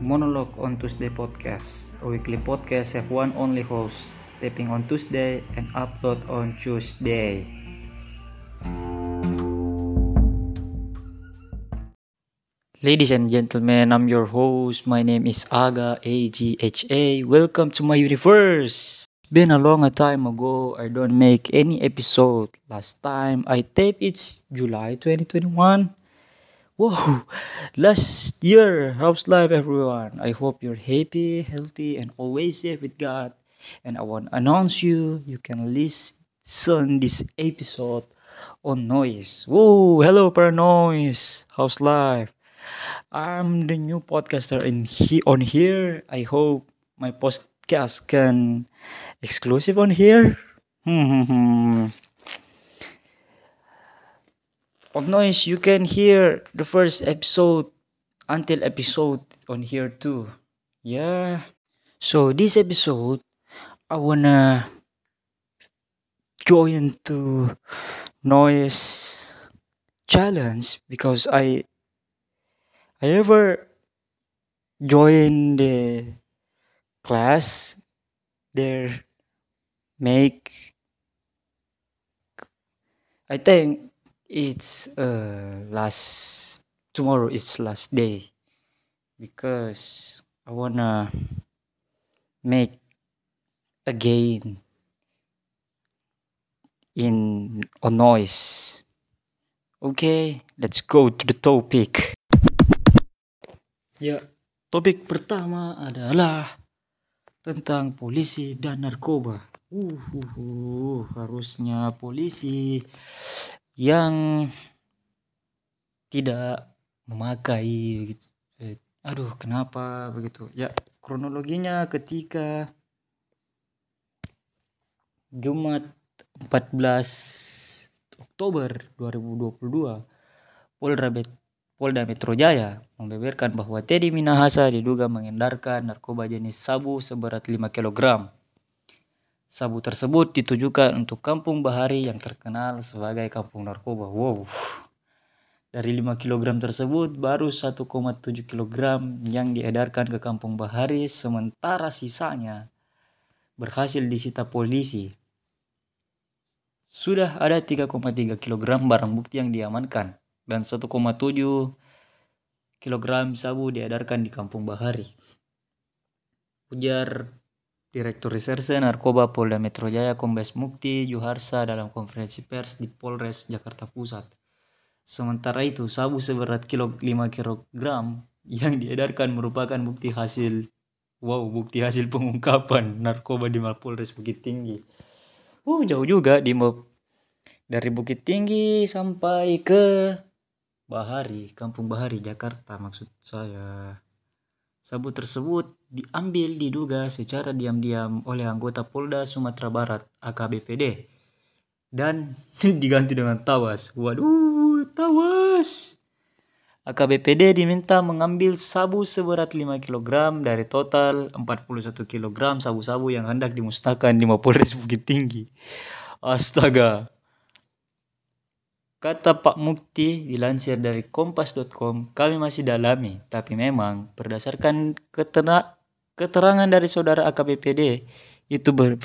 Monologue on Tuesday podcast, a weekly podcast have one only host, taping on Tuesday and upload on Tuesday. Ladies and gentlemen, I'm your host. My name is Aga AGHA. Welcome to my universe. Been a long time ago. I don't make any episode. Last time I taped it's July 2021. Whoa, last year. How's life, everyone? I hope you're happy, healthy, and always safe with God. And I want to announce you, you can listen this episode on Noise. Whoa, hello, Paranoise. How's life? I'm the new podcaster in he on here. I hope my podcast can exclusive on here. Hmm, hmm, hmm. On noise, you can hear the first episode until episode on here too. Yeah. So this episode, I wanna join to noise challenge because I I ever join the class there make I think it's uh last tomorrow is last day because I wanna make again in on noise. Okay, let's go to the topic. Ya, topik pertama adalah tentang polisi dan narkoba. Uh, uh, uh, harusnya polisi yang tidak memakai begitu. Aduh, kenapa begitu? Ya, kronologinya ketika Jumat 14 Oktober 2022 Polda, Polda Metro Jaya membeberkan bahwa Teddy Minahasa diduga mengedarkan narkoba jenis sabu seberat 5 kg. Sabu tersebut ditujukan untuk Kampung Bahari yang terkenal sebagai kampung narkoba. Wow. Dari 5 kg tersebut baru 1,7 kg yang diedarkan ke Kampung Bahari sementara sisanya berhasil disita polisi. Sudah ada 3,3 kg barang bukti yang diamankan dan 1,7 kg sabu diedarkan di Kampung Bahari. Ujar Direktur Reserse Narkoba Polda Metro Jaya Kombes Mukti Juharsa dalam konferensi pers di Polres Jakarta Pusat. Sementara itu, sabu seberat kilo 5 kg yang diedarkan merupakan bukti hasil wow, bukti hasil pengungkapan narkoba di Mapolres Bukit Tinggi. Uh, jauh juga di dari Bukit Tinggi sampai ke Bahari, Kampung Bahari, Jakarta maksud saya. Sabu tersebut diambil diduga secara diam-diam oleh anggota Polda Sumatera Barat AKBPD dan diganti dengan tawas. Waduh, tawas. AKBPD diminta mengambil sabu seberat 5 kg dari total 41 kg sabu-sabu yang hendak dimusnahkan di Mapolres Bukit Tinggi. Astaga. Kata Pak Mukti dilansir dari kompas.com, kami masih dalami, tapi memang berdasarkan ketera keterangan dari saudara AKBPD itu ber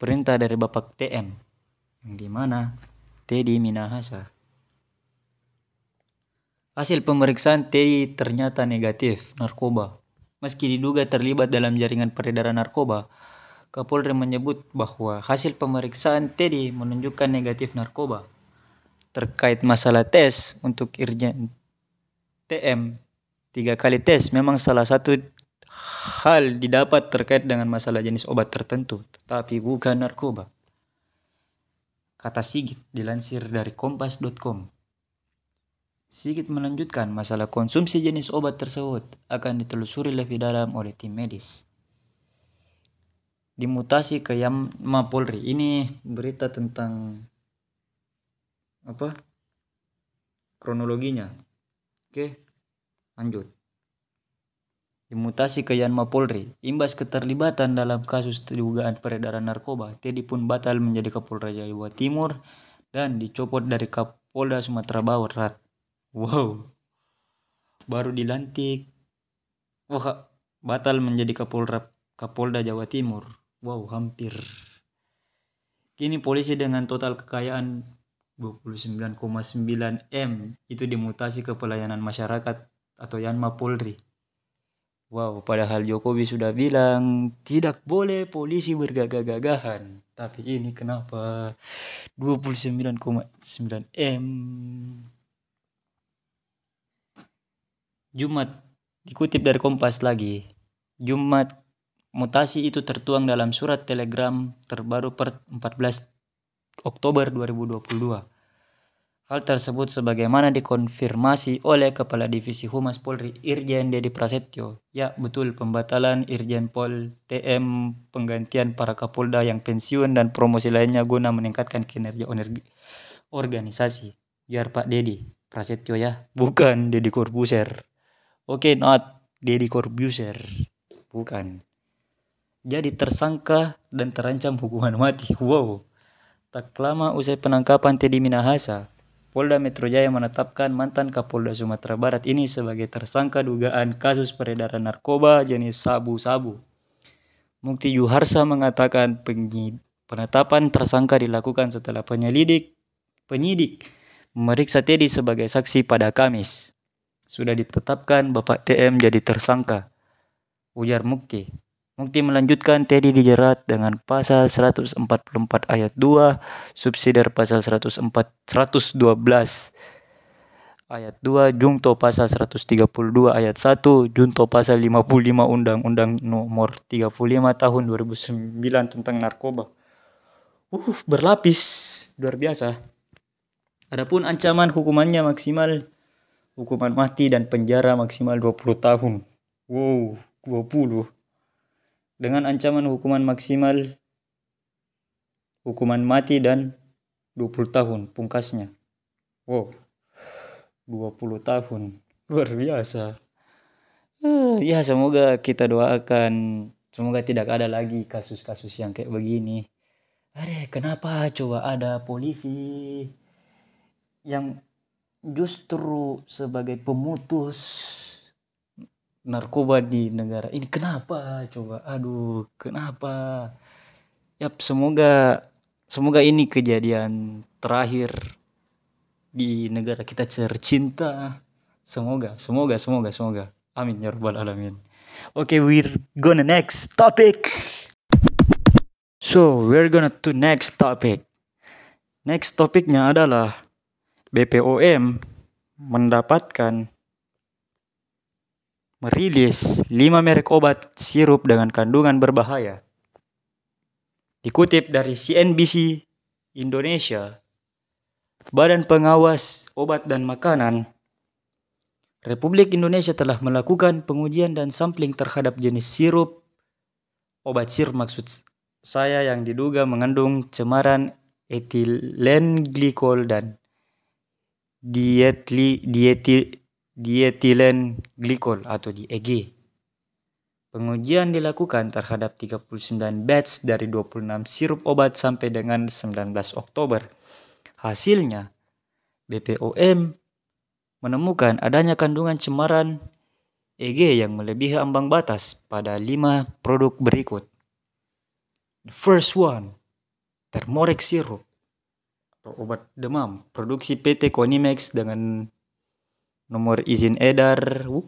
perintah dari Bapak TM yang di mana Teddy Minahasa. Hasil pemeriksaan Teddy ternyata negatif narkoba. Meski diduga terlibat dalam jaringan peredaran narkoba, Kapolri menyebut bahwa hasil pemeriksaan Teddy menunjukkan negatif narkoba. Terkait masalah tes untuk Irjen TM, tiga kali tes memang salah satu hal didapat terkait dengan masalah jenis obat tertentu, tetapi bukan narkoba. Kata Sigit dilansir dari kompas.com. Sigit melanjutkan masalah konsumsi jenis obat tersebut akan ditelusuri lebih dalam oleh tim medis. Dimutasi ke Yama Polri. Ini berita tentang apa? Kronologinya. Oke, lanjut. Dimutasi ke Yanma Polri, imbas keterlibatan dalam kasus dugaan peredaran narkoba, Teddy pun batal menjadi Kapolda Jawa Timur dan dicopot dari Kapolda Sumatera Barat. Wow. Baru dilantik wah batal menjadi Kapolda Kapolda Jawa Timur. Wow, hampir. Kini polisi dengan total kekayaan 29,9 M itu dimutasi ke pelayanan masyarakat atau Yanma Polri. Wow, padahal Jokowi sudah bilang tidak boleh polisi bergagah-gagahan. Tapi ini kenapa 29,9 M? Jumat dikutip dari Kompas lagi. Jumat Mutasi itu tertuang dalam surat telegram terbaru per 14 Oktober 2022. Hal tersebut sebagaimana dikonfirmasi oleh Kepala Divisi Humas Polri Irjen Dedi Prasetyo. Ya, betul pembatalan Irjen Pol TM penggantian para Kapolda yang pensiun dan promosi lainnya guna meningkatkan kinerja organisasi. Biar Pak Dedi Prasetyo ya, bukan Dedi Corbuzier. Oke, okay, not Dedi Corbuzier. Bukan jadi tersangka dan terancam hukuman mati. Wow. Tak lama usai penangkapan Teddy Minahasa, Polda Metro Jaya menetapkan mantan Kapolda Sumatera Barat ini sebagai tersangka dugaan kasus peredaran narkoba jenis sabu-sabu. Mukti Yuharsa mengatakan penetapan tersangka dilakukan setelah penyelidik penyidik memeriksa Teddy sebagai saksi pada Kamis. Sudah ditetapkan Bapak TM jadi tersangka. Ujar Mukti. Mukti melanjutkan Teddy dijerat dengan pasal 144 ayat 2 subsidiar pasal 104 112 ayat 2 Jungto pasal 132 ayat 1 Junto pasal 55 Undang-Undang nomor 35 tahun 2009 tentang narkoba. Uh, berlapis luar biasa. Adapun ancaman hukumannya maksimal hukuman mati dan penjara maksimal 20 tahun. Wow, 20 dengan ancaman hukuman maksimal hukuman mati dan 20 tahun pungkasnya. Wow. 20 tahun. Luar biasa. Uh, ya semoga kita doakan semoga tidak ada lagi kasus-kasus yang kayak begini. Ada kenapa coba ada polisi yang justru sebagai pemutus narkoba di negara. Ini kenapa? Coba. Aduh kenapa? Ya semoga semoga ini kejadian terakhir di negara kita tercinta. Semoga semoga semoga semoga. Amin ya rabbal alamin. Oke okay, we're gonna next topic. So we're gonna to next topic. Next topiknya adalah BPOM mendapatkan merilis 5 merek obat sirup dengan kandungan berbahaya. Dikutip dari CNBC Indonesia, Badan Pengawas Obat dan Makanan Republik Indonesia telah melakukan pengujian dan sampling terhadap jenis sirup obat sirup maksud saya yang diduga mengandung cemaran etilen glikol dan dietli, dieti, dietilen glikol atau DEG. Pengujian dilakukan terhadap 39 batch dari 26 sirup obat sampai dengan 19 Oktober. Hasilnya, BPOM menemukan adanya kandungan cemaran EG yang melebihi ambang batas pada 5 produk berikut. The first one, Thermorex Syrup atau obat demam, produksi PT Konimex dengan nomor izin edar uh.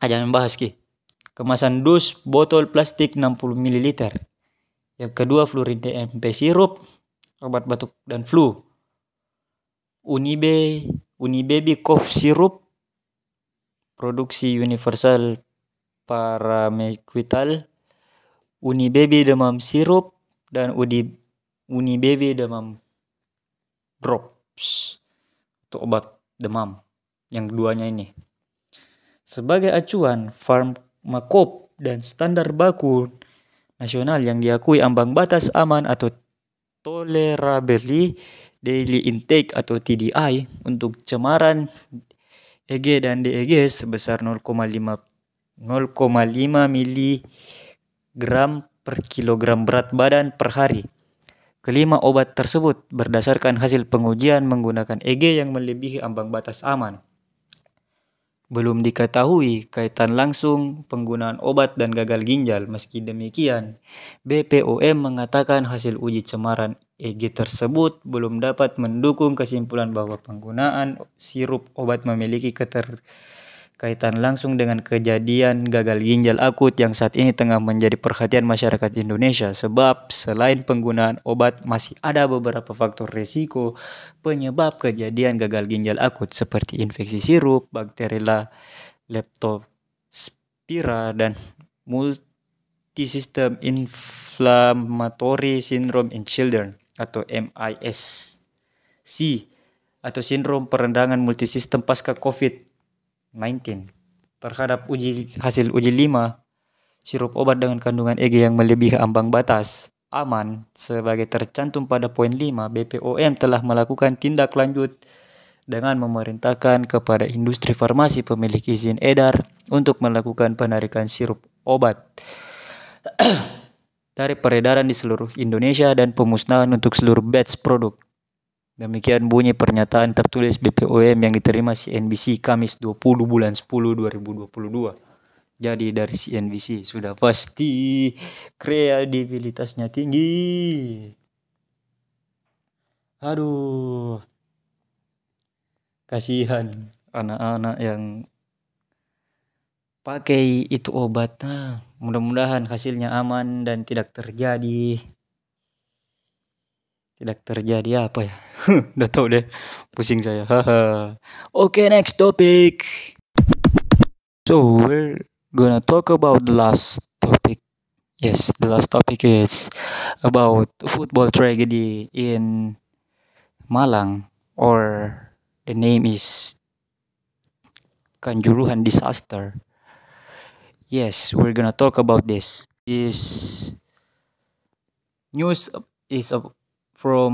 Ah, jangan bahas ki. Kemasan dus botol plastik 60 ml yang kedua fluoride DMP sirup obat batuk dan flu. Unibe Unibaby cough sirup. Produksi universal paramequital Unibaby demam sirup dan Udi Unibaby demam drops. Untuk obat demam. Yang keduanya ini. Sebagai acuan, farmakop dan standar baku nasional yang diakui ambang batas aman atau tolerability daily intake atau TDI untuk cemaran EG dan DEG sebesar 0,5 0,5 mg per kilogram berat badan per hari Kelima obat tersebut berdasarkan hasil pengujian menggunakan EG yang melebihi ambang batas aman. belum diketahui kaitan langsung penggunaan obat dan gagal ginjal. Meski demikian, BPOM mengatakan hasil uji cemaran EG tersebut belum dapat mendukung kesimpulan bahwa penggunaan sirup obat memiliki keterkaitan langsung dengan kejadian gagal ginjal akut yang saat ini tengah menjadi perhatian masyarakat Indonesia. Sebab selain penggunaan obat masih ada beberapa faktor risiko penyebab kejadian gagal ginjal akut seperti infeksi sirup, bakteri leptospira, dan multisystem inflammatory syndrome in children atau MISC atau sindrom perendangan multisistem pasca COVID-19 terhadap uji hasil uji 5 sirup obat dengan kandungan EG yang melebihi ambang batas aman sebagai tercantum pada poin 5 BPOM telah melakukan tindak lanjut dengan memerintahkan kepada industri farmasi pemilik izin edar untuk melakukan penarikan sirup obat dari peredaran di seluruh Indonesia dan pemusnahan untuk seluruh batch produk. Demikian bunyi pernyataan tertulis BPOM yang diterima CNBC Kamis 20 bulan 10 2022. Jadi dari CNBC sudah pasti kredibilitasnya tinggi. Aduh. Kasihan anak-anak yang pakai itu obatnya. Mudah-mudahan hasilnya aman dan tidak terjadi tidak terjadi apa ya? Udah tahu deh. Pusing saya. Oke, okay, next topic. So, we're gonna talk about the last topic. Yes, the last topic is about football tragedy in Malang or the name is Kanjuruhan disaster. Yes, we're gonna talk about this. This news is from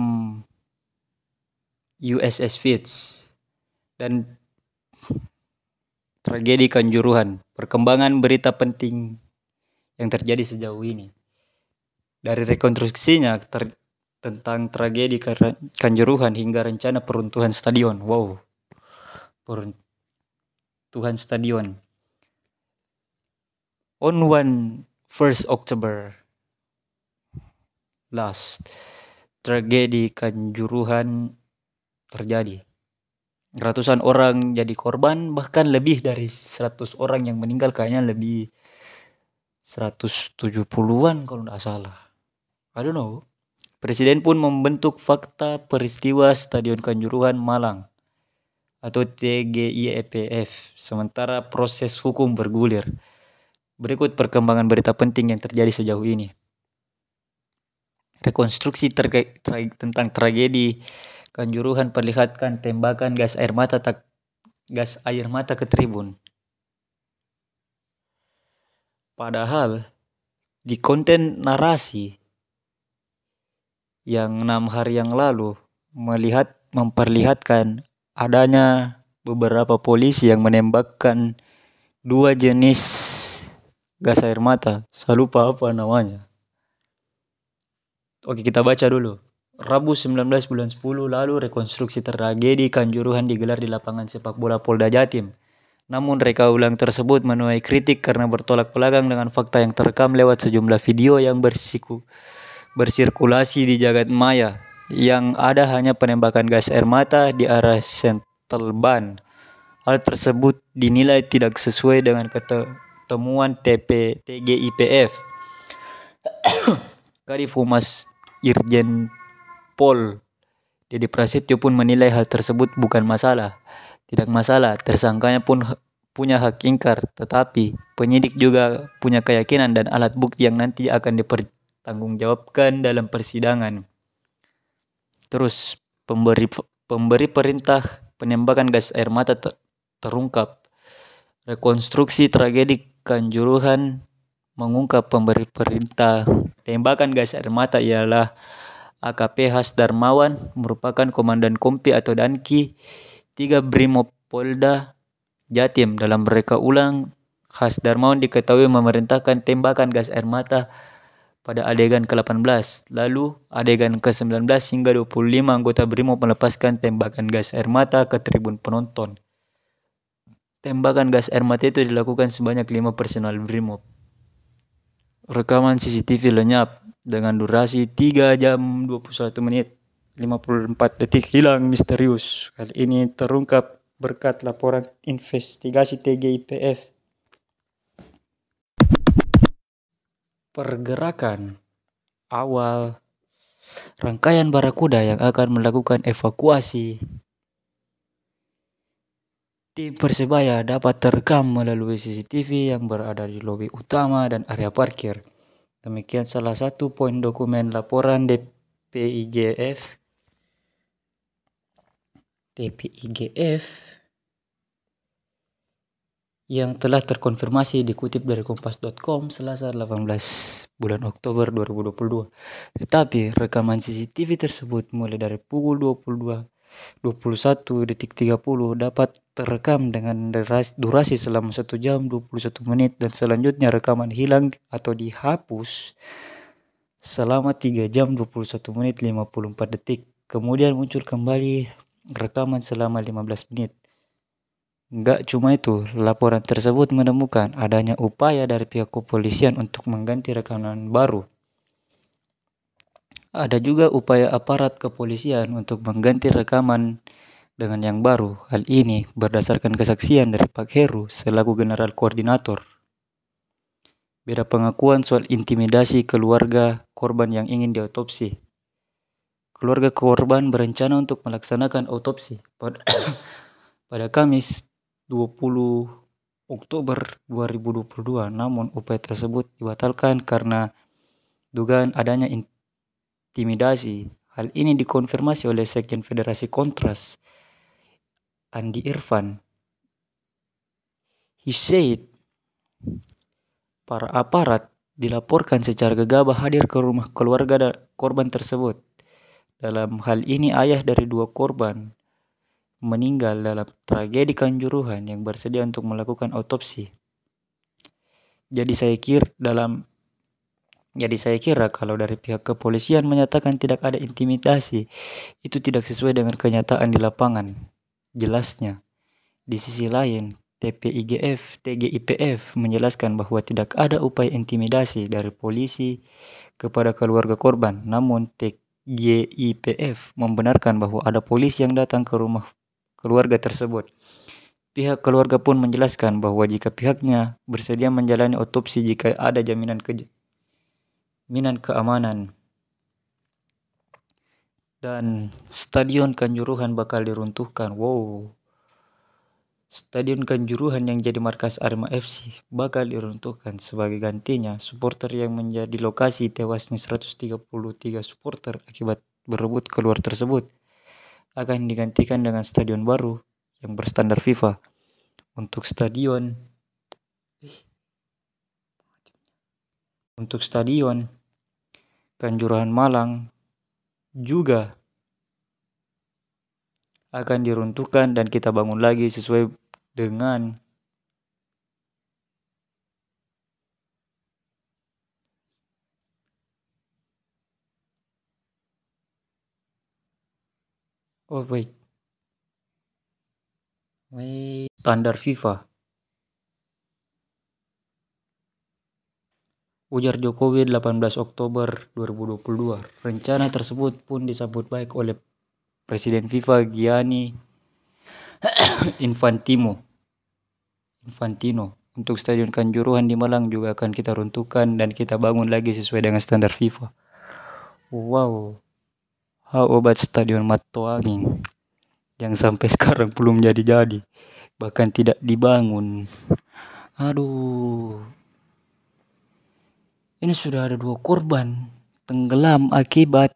USS Fitz dan tragedi Kanjuruhan. Perkembangan berita penting yang terjadi sejauh ini. Dari rekonstruksinya ter tentang tragedi Kanjuruhan hingga rencana peruntuhan stadion. Wow. Peruntuhan stadion on one first October last tragedi Kanjuruhan terjadi. Ratusan orang jadi korban, bahkan lebih dari 100 orang yang meninggal kayaknya lebih 170-an kalau tidak salah. I don't know. Presiden pun membentuk fakta peristiwa Stadion Kanjuruhan Malang atau TGIEPF sementara proses hukum bergulir. Berikut perkembangan berita penting yang terjadi sejauh ini. Rekonstruksi terkait tra tentang tragedi Kanjuruhan perlihatkan tembakan gas air mata tak gas air mata ke tribun. Padahal di konten narasi yang enam hari yang lalu melihat memperlihatkan adanya beberapa polisi yang menembakkan dua jenis gas air mata. Saya lupa apa namanya. Oke kita baca dulu. Rabu 19 bulan 10 lalu rekonstruksi tragedi Kanjuruhan digelar di lapangan sepak bola Polda Jatim. Namun reka ulang tersebut menuai kritik karena bertolak belakang dengan fakta yang terekam lewat sejumlah video yang bersiku, bersirkulasi di jagat maya yang ada hanya penembakan gas air mata di arah Sentel Ban. Hal tersebut dinilai tidak sesuai dengan kata temuan TP TGIPF. Kadif Humas Irjen Pol Dedi Prasetyo pun menilai hal tersebut bukan masalah. Tidak masalah, tersangkanya pun punya hak ingkar, tetapi penyidik juga punya keyakinan dan alat bukti yang nanti akan dipertanggungjawabkan dalam persidangan. Terus pemberi pemberi perintah penembakan gas air mata terungkap. Rekonstruksi tragedi Kanjuruhan mengungkap pemberi perintah tembakan gas air mata ialah AKP Has Darmawan merupakan komandan kompi atau Danki 3 Brimob Polda Jatim. Dalam mereka ulang, Has Darmawan diketahui memerintahkan tembakan gas air mata pada adegan ke-18. Lalu adegan ke-19 hingga 25 anggota Brimob melepaskan tembakan gas air mata ke tribun penonton. tembakan gas air mata itu dilakukan sebanyak lima personal BRIMOB. Rekaman CCTV lenyap dengan durasi 3 jam 21 menit 54 detik hilang misterius. Kali ini terungkap berkat laporan investigasi TGIPF. Pergerakan awal rangkaian barakuda yang akan melakukan evakuasi Tim Persebaya dapat terekam melalui CCTV yang berada di lobi utama dan area parkir. Demikian salah satu poin dokumen laporan DPIGF DPIGF yang telah terkonfirmasi dikutip dari kompas.com selasa 18 bulan Oktober 2022. Tetapi rekaman CCTV tersebut mulai dari pukul 22 21 detik 30 dapat terekam dengan durasi selama 1 jam 21 menit dan selanjutnya rekaman hilang atau dihapus selama 3 jam 21 menit 54 detik. Kemudian muncul kembali rekaman selama 15 menit. Enggak cuma itu, laporan tersebut menemukan adanya upaya dari pihak kepolisian untuk mengganti rekaman baru ada juga upaya aparat kepolisian untuk mengganti rekaman dengan yang baru. Hal ini berdasarkan kesaksian dari Pak Heru selaku General Koordinator. Beda pengakuan soal intimidasi keluarga korban yang ingin diotopsi. Keluarga korban berencana untuk melaksanakan otopsi pada, pada Kamis 20 Oktober 2022. Namun upaya tersebut dibatalkan karena dugaan adanya intimidasi. Hal ini dikonfirmasi oleh Sekjen Federasi Kontras, Andi Irfan. He said, para aparat dilaporkan secara gegabah hadir ke rumah keluarga korban tersebut. Dalam hal ini ayah dari dua korban meninggal dalam tragedi Kanjuruhan yang bersedia untuk melakukan otopsi. Jadi saya kira dalam jadi saya kira kalau dari pihak kepolisian menyatakan tidak ada intimidasi, itu tidak sesuai dengan kenyataan di lapangan. Jelasnya. Di sisi lain, TPIGF, TGIPF menjelaskan bahwa tidak ada upaya intimidasi dari polisi kepada keluarga korban. Namun TGIPF membenarkan bahwa ada polisi yang datang ke rumah keluarga tersebut. Pihak keluarga pun menjelaskan bahwa jika pihaknya bersedia menjalani otopsi jika ada jaminan ke Minan Keamanan dan Stadion Kanjuruhan bakal diruntuhkan. Wow. Stadion Kanjuruhan yang jadi markas Arema FC bakal diruntuhkan sebagai gantinya supporter yang menjadi lokasi tewasnya 133 supporter akibat berebut keluar tersebut akan digantikan dengan stadion baru yang berstandar FIFA. Untuk stadion untuk stadion Kanjuruhan Malang juga akan diruntuhkan dan kita bangun lagi sesuai dengan Oh wait. Wait, standar FIFA. Ujar Jokowi 18 Oktober 2022. Rencana tersebut pun disambut baik oleh Presiden FIFA Gianni Infantino. Infantino. Untuk Stadion Kanjuruhan di Malang juga akan kita runtuhkan dan kita bangun lagi sesuai dengan standar FIFA. Wow. How about Stadion Matoanging yang sampai sekarang belum jadi-jadi, bahkan tidak dibangun. Aduh, ini sudah ada dua korban tenggelam akibat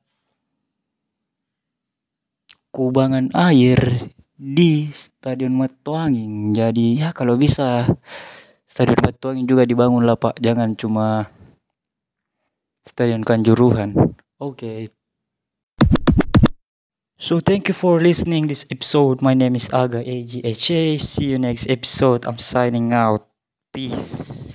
kubangan air di Stadion Matuanging. Jadi ya kalau bisa Stadion Matuanging juga dibangun lah Pak. Jangan cuma Stadion Kanjuruhan. Oke. Okay. So thank you for listening this episode. My name is Aga AGHA. See you next episode. I'm signing out. Peace.